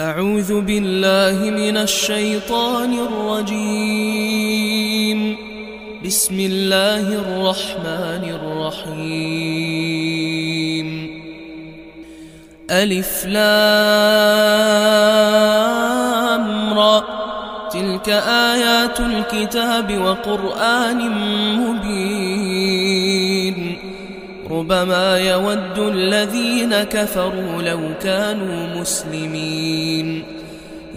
أعوذ بالله من الشيطان الرجيم. بسم الله الرحمن الرحيم. ألف لام را. تلك آيات الكتاب وقرآن مبين. ربما يود الذين كفروا لو كانوا مسلمين.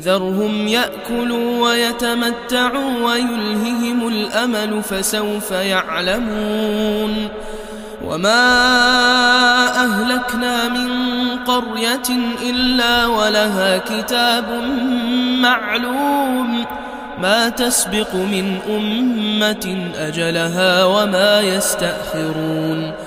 ذرهم يأكلوا ويتمتعوا ويلههم الأمل فسوف يعلمون. وما أهلكنا من قرية إلا ولها كتاب معلوم. ما تسبق من أمة أجلها وما يستأخرون.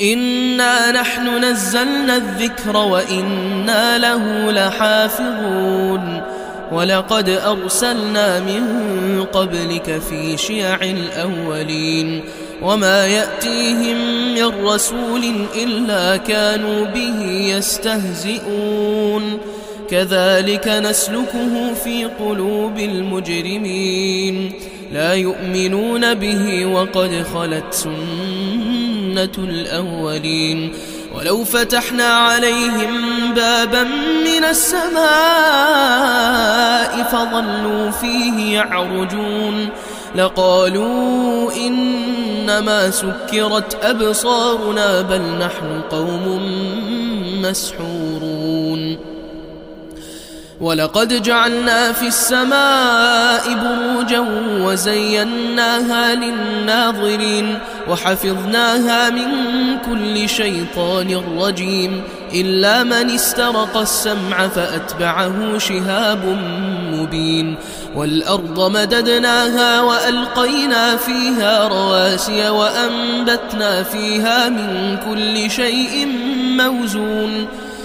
إنا نحن نزلنا الذكر وإنا له لحافظون ولقد أرسلنا من قبلك في شيع الأولين وما يأتيهم من رسول إلا كانوا به يستهزئون كذلك نسلكه في قلوب المجرمين لا يؤمنون به وقد خلت سنة الأولين. ولو فتحنا عليهم بابا من السماء فظلوا فيه يعرجون. لقالوا إنما سكرت أبصارنا بل نحن قوم مسحورون ولقد جعلنا في السماء بروجا وزيناها للناظرين وحفظناها من كل شيطان رجيم إلا من استرق السمع فأتبعه شهاب مبين والأرض مددناها وألقينا فيها رواسي وأنبتنا فيها من كل شيء موزون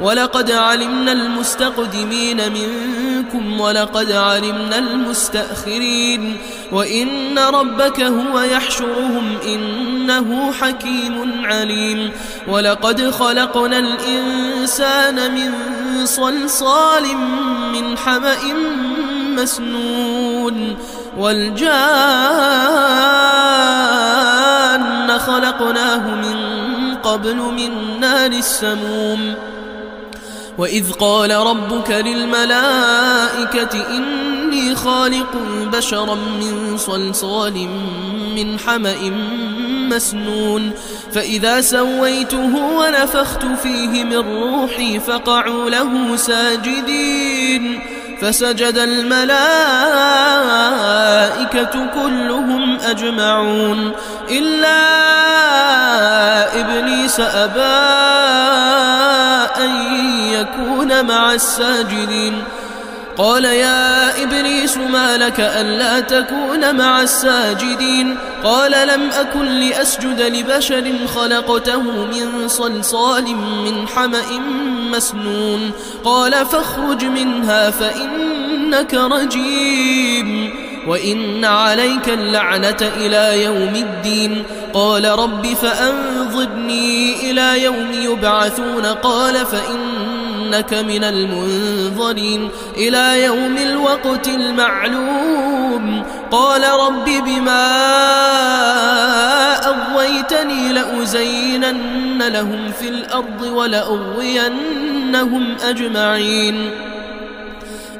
ولقد علمنا المستقدمين منكم ولقد علمنا المستأخرين وإن ربك هو يحشرهم إنه حكيم عليم ولقد خلقنا الإنسان من صلصال من حمأ مسنون والجان خلقناه من قبل من نار السموم وإذ قال ربك للملائكة إني خالق بشرا من صلصال من حمأ مسنون فإذا سويته ونفخت فيه من روحي فقعوا له ساجدين. فسجد الملائكة كلهم أجمعون إلا إبليس أبى أن يكون مع الساجدين. قال يا إبليس ما لك ألا تكون مع الساجدين؟ قال لم أكن لأسجد لبشر خلقته من صلصال من حمأ مسنون. قال فاخرج منها فإنك رجيم. وإن عليك اللعنة إلى يوم الدين. قال رب فأنظرني إلى يوم يبعثون. قال فإنك من المنظرين. إلى يوم الوقت المعلوم. قال رب بما أغويتني لأزينن لهم في الأرض ولأغوينهم أجمعين.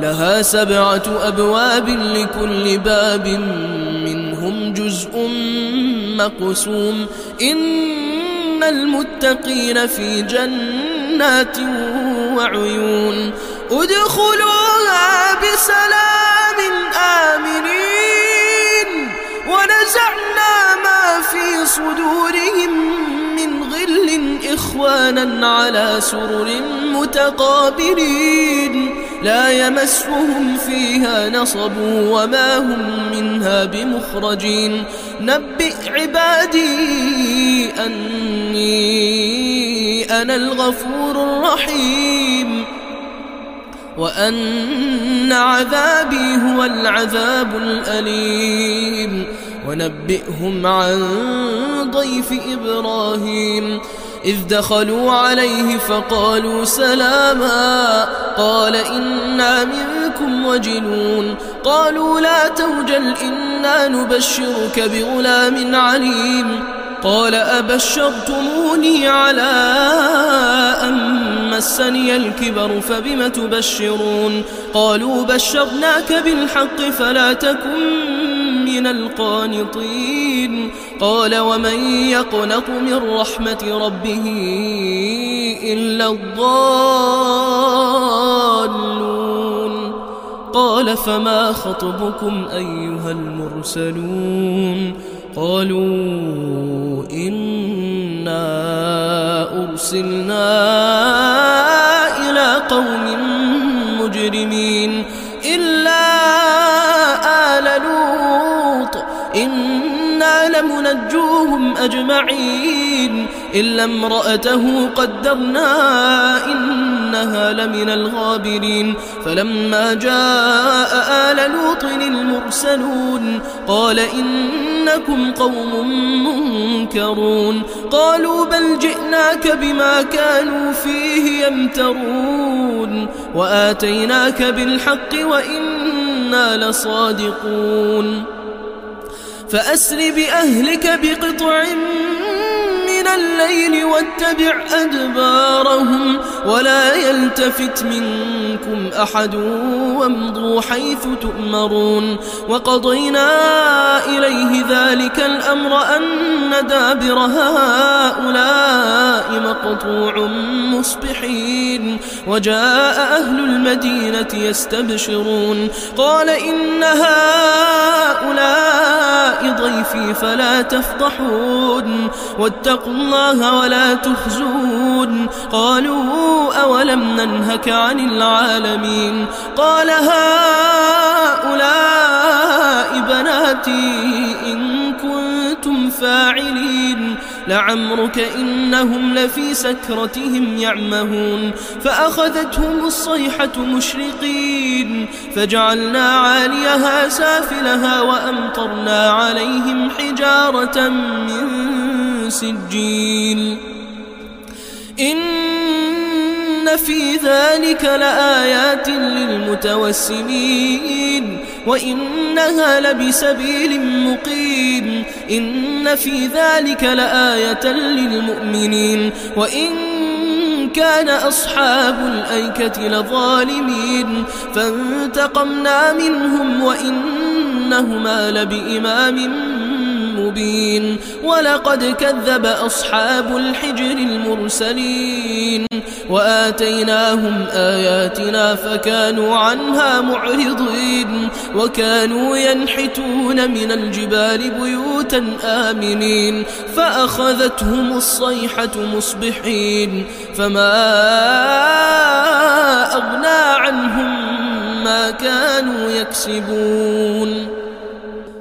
لها سبعة أبواب لكل باب منهم جزء مقسوم. إن المتقين في جنات وعيون. ادخلوها بسلام آمنين. ونزعنا ما في صدورهم من غل إخوانا على سرر متقابلين. لا يمسهم فيها نصب وما هم منها بمخرجين. نبئ عبادي أني أنا الغفور الرحيم. وأن عذابي هو العذاب الأليم. ونبئهم عن ضيف إبراهيم. إذ دخلوا عليه فقالوا سلاما قال إنا منكم وجلون قالوا لا توجل إنا نبشرك بغلام عليم قال أبشرتموني على أن مسني الكبر فبم تبشرون قالوا بشرناك بالحق فلا تكن من القانطين قال ومن يقنط من رحمة ربه إلا الضالون قال فما خطبكم أيها المرسلون قالوا إنا أرسلنا إلى قوم مجرمين إلا إنا لمنجوهم أجمعين إلا امرأته قدرنا إنها لمن الغابرين. فلما جاء آل لوط المرسلون قال إنكم قوم منكرون. قالوا بل جئناك بما كانوا فيه يمترون. وآتيناك بالحق وإنا لصادقون. فأسر بأهلك بقطع من الليل واتبع أدبارهم ولا يلتفت منكم أحد وامضوا حيث تؤمرون وقضينا إليه ذلك الأمر أن دابر هؤلاء مقطوع مصبحين وجاء أهل المدينة يستبشرون قال إن هؤلاء ضيفي فلا تفضحون واتقوا الله ولا تخزون. قالوا أولم ننهك عن العالمين؟ قال هؤلاء بناتي إن كنتم فاعلين. لعمرك إنهم لفي سكرتهم يعمهون. فأخذتهم الصيحة مشرقين. فجعلنا عاليها سافلها وأمطرنا عليهم حجارة من سجيل. إن في ذلك لآيات للمتوسمين وإنها لبسبيل مقيم. إن في ذلك لآية للمؤمنين وإن كان أصحاب الأيكة لظالمين. فانتقمنا منهم وإنهما لبإمام مبين ولقد كذب أصحاب الحجر المرسلين وآتيناهم آياتنا فكانوا عنها معرضين وكانوا ينحتون من الجبال بيوتا آمنين فأخذتهم الصيحة مصبحين فما أغنى عنهم ما كانوا يكسبون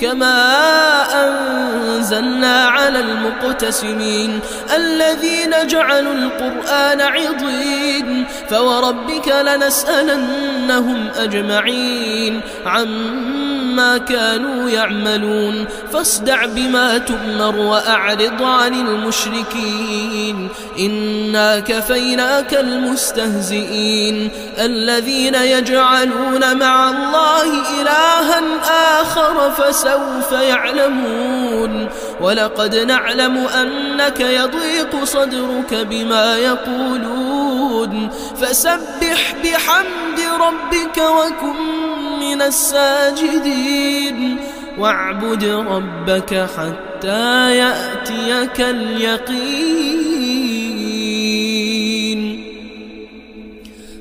كما أنزلنا على المقتسمين الذين جعلوا القرآن عضين فوربك لنسألنهم أجمعين عما كانوا يعملون فاصدع بما تؤمر وأعرض عن المشركين إنا كفيناك المستهزئين الذين يجعلون مع الله إلها آخر فسوف يعلمون ولقد نعلم أنك يضيق صدرك بما يقولون فسبح بحمد ربك وكن من الساجدين. واعبد ربك حتى يأتيك اليقين.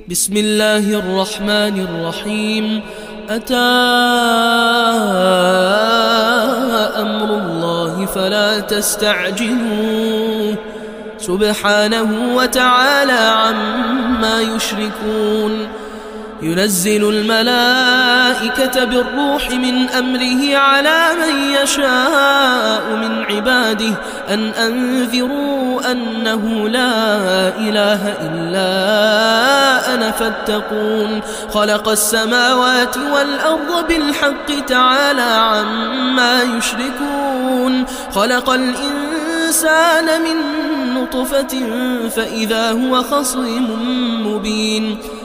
بسم الله الرحمن الرحيم. أتى أمر الله فلا تستعجلوه. سبحانه وتعالى عما يشركون. ينزل الملائكة بالروح من أمره على من يشاء من عباده أن أنذروا أنه لا إله إلا أنا فاتقون. خلق السماوات والأرض بالحق تعالى عما يشركون. خلق الإنسان من نطفة فإذا هو خصيم مبين.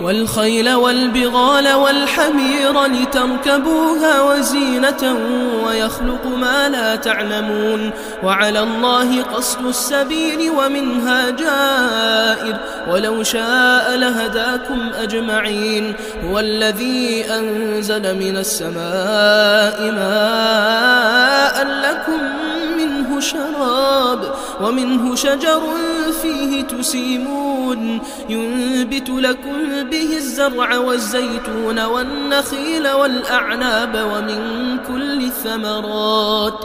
والخيل والبغال والحمير لتركبوها وزينة ويخلق ما لا تعلمون وعلى الله قصد السبيل ومنها جائر ولو شاء لهداكم أجمعين هو الذي أنزل من السماء ماء لكم منه شراب ومنه شجر فيه تسيمون ينبت لكم به الزرع والزيتون والنخيل والأعناب ومن كل الثمرات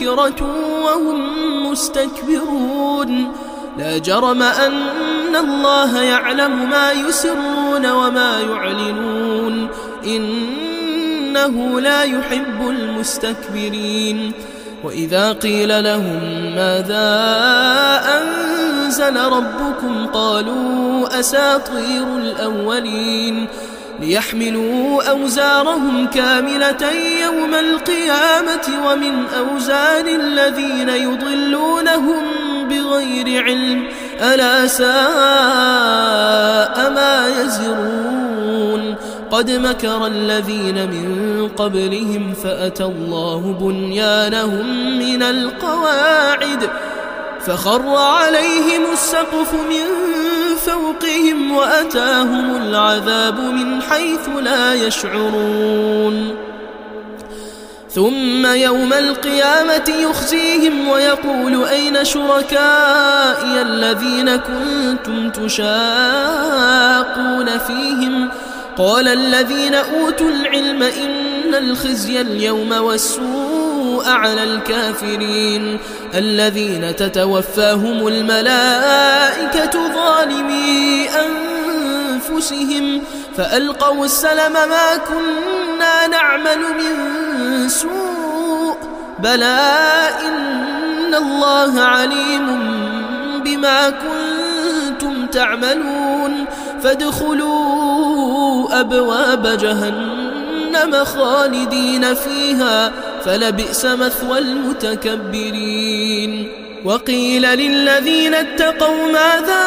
منكرة وهم مستكبرون. لا جرم أن الله يعلم ما يسرون وما يعلنون. إنه لا يحب المستكبرين. وإذا قيل لهم ماذا أنزل ربكم قالوا أساطير الأولين. ليحملوا أوزارهم كاملة يوم القيامة ومن أوزار الذين يضلونهم بغير علم ألا ساء ما يزرون. قد مكر الذين من قبلهم فأتى الله بنيانهم من القواعد فخر عليهم السقف من فوقهم وأتاهم العذاب من حيث لا يشعرون. ثم يوم القيامة يخزيهم ويقول أين شركائي الذين كنتم تشاقون فيهم؟ قال الذين أوتوا العلم إن الخزي اليوم والسوء على الكافرين الذين تتوفاهم الملائكة ظالمي أنفسهم فألقوا السلم ما كنا نعمل من سوء بلى إن الله عليم بما كنتم تعملون فادخلوا أبواب جهنم خالدين فيها فلبئس مثوى المتكبرين. وقيل للذين اتقوا ماذا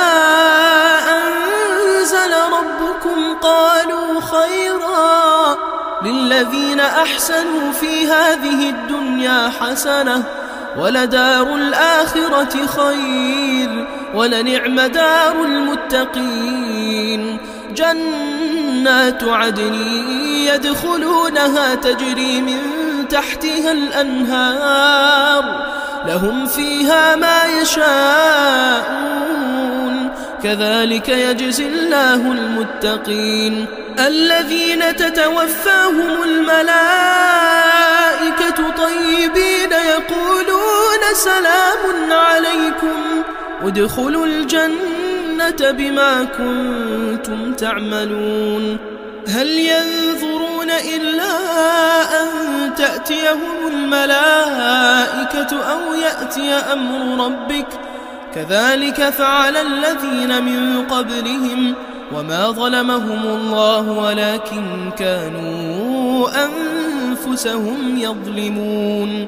أنزل ربكم؟ قالوا خيرا. للذين أحسنوا في هذه الدنيا حسنة ولدار الآخرة خير ولنعم دار المتقين. جنات عدن يدخلونها تجري من تحتها الأنهار لهم فيها ما يشاءون. كذلك يجزي الله المتقين. الذين تتوفاهم الملائكة طيبين يقولون سلام عليكم. ادخلوا الجنة بما كنتم تعملون. هل ينظرون إلا أن تأتيهم الملائكة أو يأتي أمر ربك كذلك فعل الذين من قبلهم وما ظلمهم الله ولكن كانوا أنفسهم يظلمون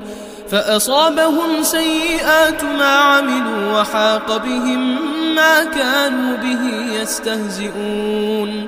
فأصابهم سيئات ما عملوا وحاق بهم ما كانوا به يستهزئون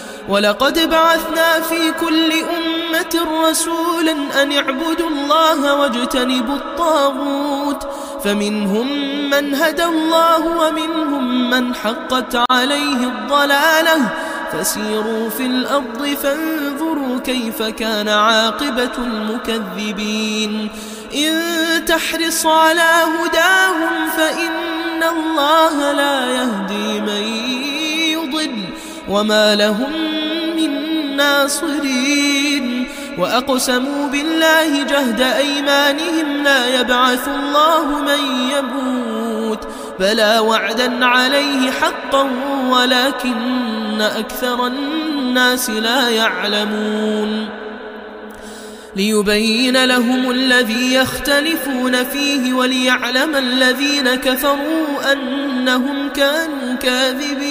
ولقد بعثنا في كل أمة رسولا أن اعبدوا الله واجتنبوا الطاغوت فمنهم من هدى الله ومنهم من حقت عليه الضلالة فسيروا في الأرض فانظروا كيف كان عاقبة المكذبين إن تحرص على هداهم فإن الله لا يهدي من وما لهم من ناصرين وأقسموا بالله جهد أيمانهم لا يبعث الله من يموت بلى وعدا عليه حقا ولكن أكثر الناس لا يعلمون ليبين لهم الذي يختلفون فيه وليعلم الذين كفروا أنهم كانوا كاذبين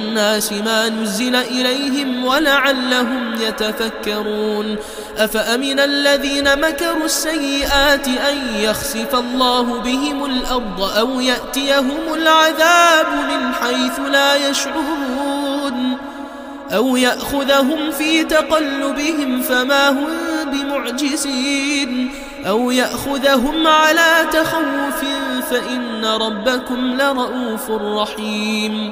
ما نزل إليهم ولعلهم يتفكرون. أفأمن الذين مكروا السيئات أن يخسف الله بهم الأرض أو يأتيهم العذاب من حيث لا يشعرون؟ أو يأخذهم في تقلبهم فما هم بمعجزين؟ أو يأخذهم على تخوف فإن ربكم لرؤوف رحيم.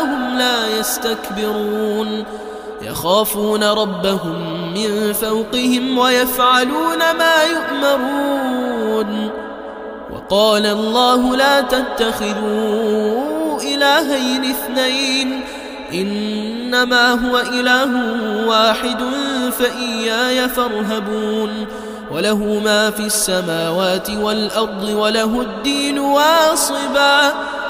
لا يستكبرون. يخافون ربهم من فوقهم ويفعلون ما يؤمرون. وقال الله لا تتخذوا إلهين اثنين. إنما هو إله واحد فإياي فارهبون. وله ما في السماوات والأرض وله الدين واصبا.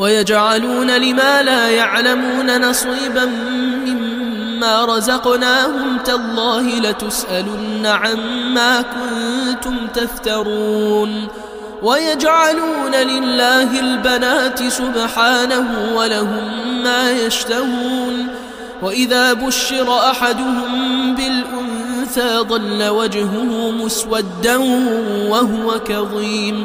ويجعلون لما لا يعلمون نصيبا مما رزقناهم تالله لتسألن عما كنتم تفترون ويجعلون لله البنات سبحانه ولهم ما يشتهون وإذا بشر أحدهم بالأنثى ظل وجهه مسودا وهو كظيم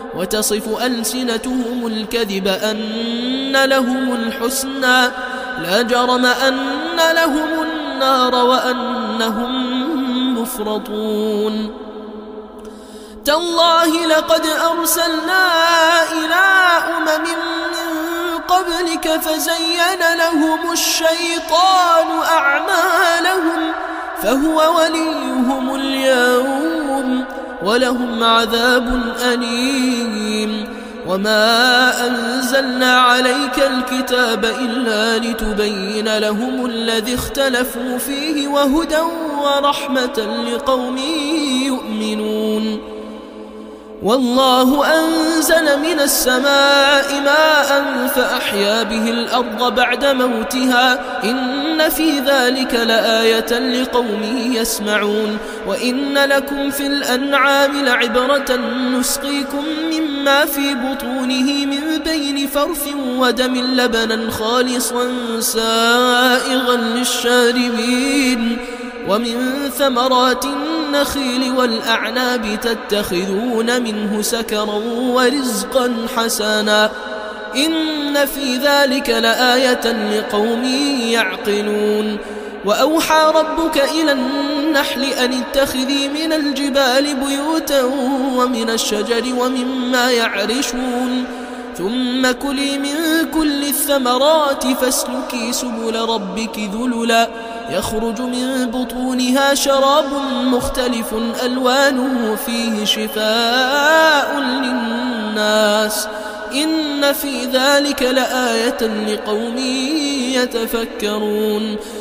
وتصف ألسنتهم الكذب أن لهم الحسنى لا جرم أن لهم النار وأنهم مفرطون. تالله لقد أرسلنا إلى أمم من قبلك فزين لهم الشيطان أعمالهم فهو وليهم اليوم. ولهم عذاب أليم. وما أنزلنا عليك الكتاب إلا لتبين لهم الذي اختلفوا فيه وهدى ورحمة لقوم يؤمنون. والله أنزل من السماء ماء فأحيا به الأرض بعد موتها إن في ذلك لآية لقوم يسمعون وإن لكم في الأنعام لعبرة نسقيكم مما في بطونه من بين فرث ودم لبنا خالصا سائغا للشاربين ومن ثمرات النخيل والأعناب تتخذون منه سكرا ورزقا حسنا. إن في ذلك لآية لقوم يعقلون. وأوحى ربك إلى النحل أن اتخذي من الجبال بيوتا ومن الشجر ومما يعرشون. ثم كلي من كل الثمرات فاسلكي سبل ربك ذللا. يخرج من بطونها شراب مختلف ألوانه فيه شفاء للناس. إن في ذلك لآية لقوم يتفكرون.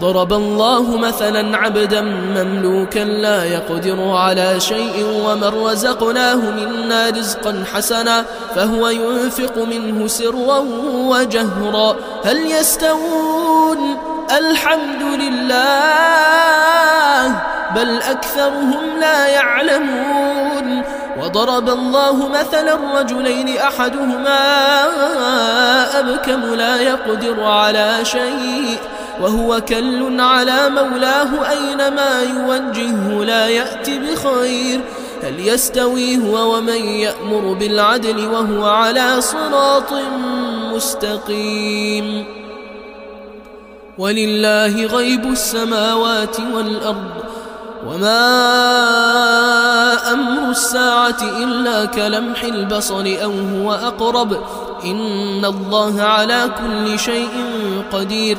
ضرب الله مثلا عبدا مملوكا لا يقدر على شيء ومن رزقناه منا رزقا حسنا فهو ينفق منه سرا وجهرا. هل يستوون؟ الحمد لله بل أكثرهم لا يعلمون. وضرب الله مثلا رجلين أحدهما أبكم لا يقدر على شيء. وهو كل على مولاه أينما يوجهه لا يأتي بخير. هل يستوي هو ومن يأمر بالعدل وهو على صراط مستقيم. ولله غيب السماوات والأرض وما أمر الساعة إلا كلمح البصر أو هو أقرب. إن الله على كل شيء قدير.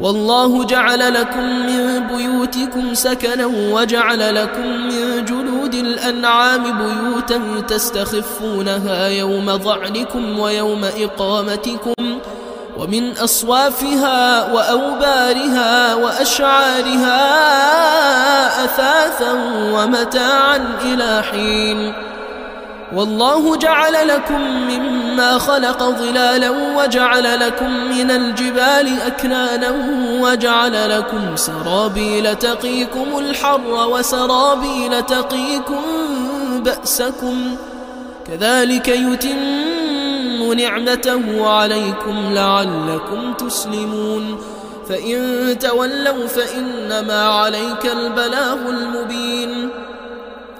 والله جعل لكم من بيوتكم سكنا وجعل لكم من جلود الأنعام بيوتا تستخفونها يوم ظعنكم ويوم إقامتكم ومن أصوافها وأوبارها وأشعارها أثاثا ومتاعا إلى حين والله جعل لكم مما خلق ظلالا وجعل لكم من الجبال أكنانا وجعل لكم سرابيل تقيكم الحر وسرابيل تقيكم بأسكم كذلك يتم نعمته عليكم لعلكم تسلمون فإن تولوا فإنما عليك البلاغ المبين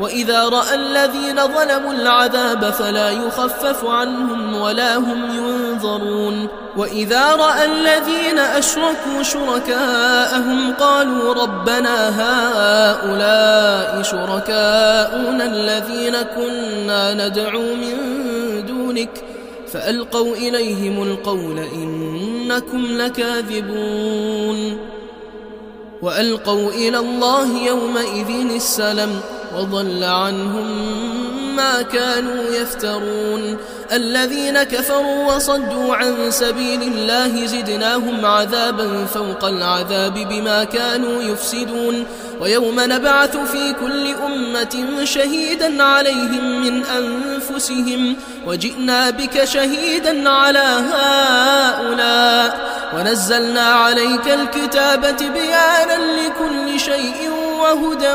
وإذا رأى الذين ظلموا العذاب فلا يخفف عنهم ولا هم ينظرون. وإذا رأى الذين أشركوا شركاءهم قالوا ربنا هؤلاء شركاؤنا الذين كنا ندعو من دونك. فألقوا إليهم القول إنكم لكاذبون. وألقوا إلى الله يومئذ السلم وضل عنهم ما كانوا يفترون. الذين كفروا وصدوا عن سبيل الله زدناهم عذابا فوق العذاب بما كانوا يفسدون. ويوم نبعث في كل أمة شهيدا عليهم من أنفسهم. وجئنا بك شهيدا على هؤلاء. ونزلنا عليك الكتاب بيانا لكل شيء وهدى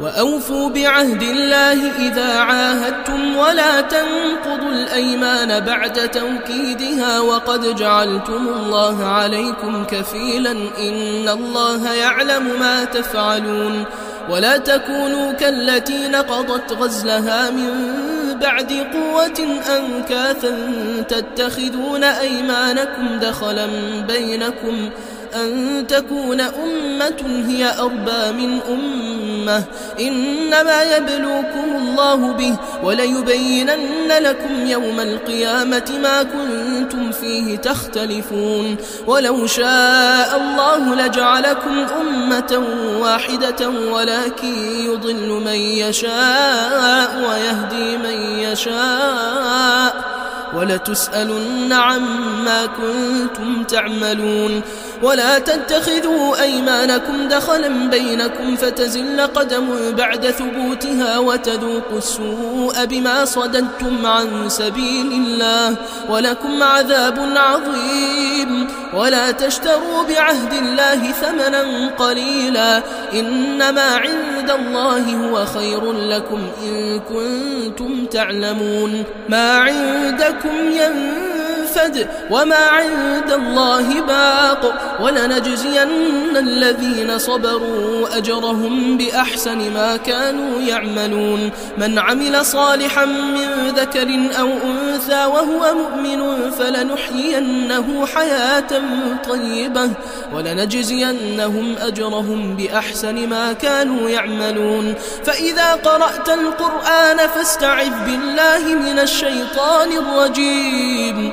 وأوفوا بعهد الله إذا عاهدتم ولا تنقضوا الأيمان بعد توكيدها وقد جعلتم الله عليكم كفيلا إن الله يعلم ما تفعلون ولا تكونوا كالتي نقضت غزلها من بعد قوة أنكاثا تتخذون أيمانكم دخلا بينكم أن تكون أمة هي أربى من أمة. إنما يبلوكم الله به وليبينن لكم يوم القيامة ما كنتم فيه تختلفون. ولو شاء الله لجعلكم أمة واحدة ولكن يضل من يشاء ويهدي من يشاء. ولتسألن عما كنتم تعملون ولا تتخذوا أيمانكم دخلا بينكم فتزل قدم بعد ثبوتها وتذوقوا السوء بما صددتم عن سبيل الله ولكم عذاب عظيم ولا تشتروا بعهد الله ثمنا قليلا إنما عند الله هو خير لكم إن كنتم تعلمون ما عندكم لعلكم ينفعون ينفد وما عند الله باق ولنجزين الذين صبروا أجرهم بأحسن ما كانوا يعملون. من عمل صالحا من ذكر أو أنثى وهو مؤمن فلنحيينه حياة طيبة ولنجزينهم أجرهم بأحسن ما كانوا يعملون. فإذا قرأت القرآن فاستعذ بالله من الشيطان الرجيم.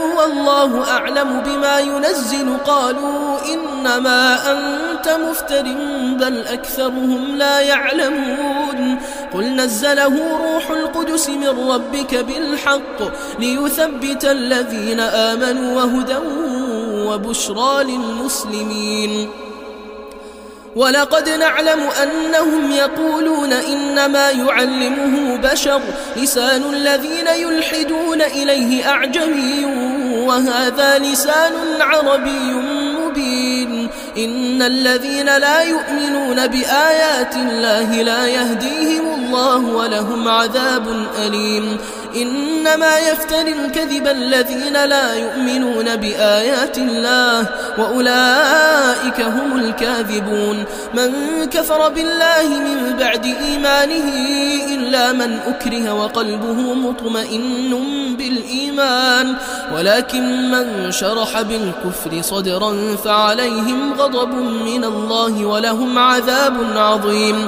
والله أعلم بما ينزل. قالوا إنما أنت مفتر بل أكثرهم لا يعلمون. قل نزله روح القدس من ربك بالحق ليثبت الذين آمنوا وهدى وبشرى للمسلمين. ولقد نعلم أنهم يقولون إنما يعلمه بشر لسان الذين يلحدون إليه أعجمي وهذا لسان عربي مبين. إن الذين لا يؤمنون بآيات الله لا يهديهم الله ولهم عذاب أليم. إنما يفتري الكذب الذين لا يؤمنون بآيات الله وأولئك هم الكاذبون. من كفر بالله من بعد إيمانه إلا من أكره وقلبه مطمئن بالإيمان. ولكن من شرح بالكفر صدرا فعليهم غضب من الله ولهم عذاب عظيم.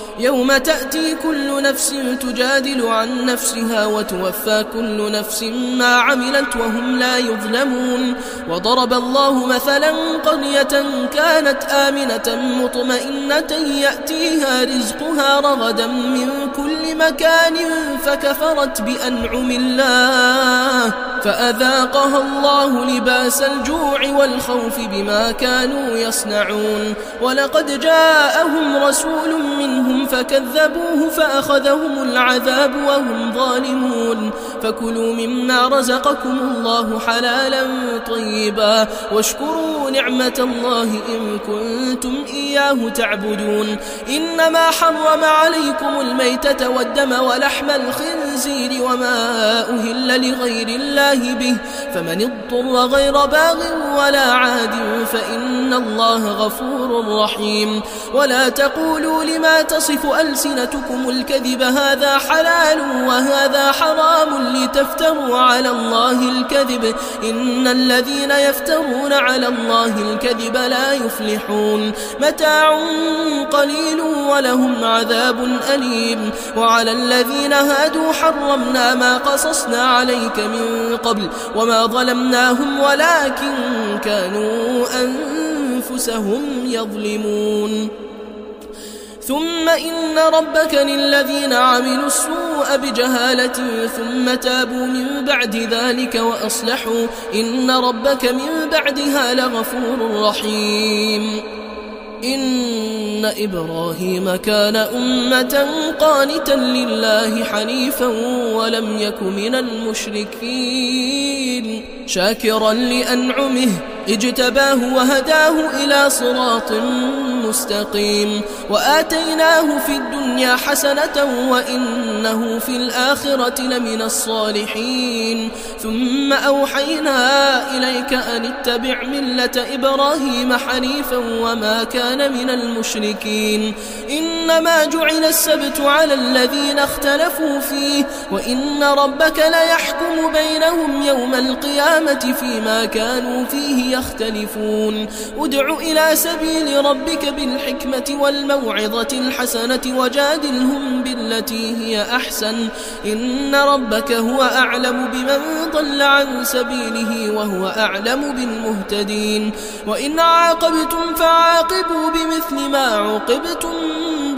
يوم تأتي كل نفس تجادل عن نفسها وتوفى كل نفس ما عملت وهم لا يظلمون. وضرب الله مثلا قرية كانت آمنة مطمئنة يأتيها رزقها رغدا من كل مكان فكفرت بأنعم الله. فأذاقها الله لباس الجوع والخوف بما كانوا يصنعون. ولقد جاءهم رسول منهم فكذبوه فأخذهم العذاب وهم ظالمون فكلوا مما رزقكم الله حلالا طيبا واشكروا نعمة الله إن كنتم إياه تعبدون إنما حرم عليكم الميتة والدم ولحم الخنزير وما أهل لغير الله به فمن اضطر غير باغ ولا عاد فإن الله غفور رحيم. ولا تقولوا لما تصف ألسنتكم الكذب هذا حلال وهذا حرام لتفتروا على الله الكذب. إن الذين يفترون على الله الكذب لا يفلحون. متاع قليل ولهم عذاب أليم. وعلى الذين هادوا حرمنا ما قصصنا عليك من قبل وما ظلمناهم ولكن كانوا أنفسهم يظلمون. ثم إن ربك للذين عملوا السوء بجهالة ثم تابوا من بعد ذلك وأصلحوا إن ربك من بعدها لغفور رحيم. إن إبراهيم كان أمة قانتا لله حنيفا ولم يك من المشركين. شاكرا لأنعمه اجتباه وهداه إلى صراط مستقيم. وآتيناه في الدنيا حسنة وإنه في الآخرة لمن الصالحين. ثم أوحينا إليك أن اتبع ملة إبراهيم حنيفا وما كان من المشركين. إنما جعل السبت على الذين اختلفوا فيه وإن ربك ليحكم بينهم يوم القيامة فيما كانوا فيه يختلفون. ادع إلى سبيل ربك بالحكمة والموعظة الحسنة وجادلهم بالتي هي أحسن. إن ربك هو أعلم بمن ضل عن سبيله وهو أعلم بالمهتدين. وإن عاقبتم فعاقبوا بمثل ما عوقبتم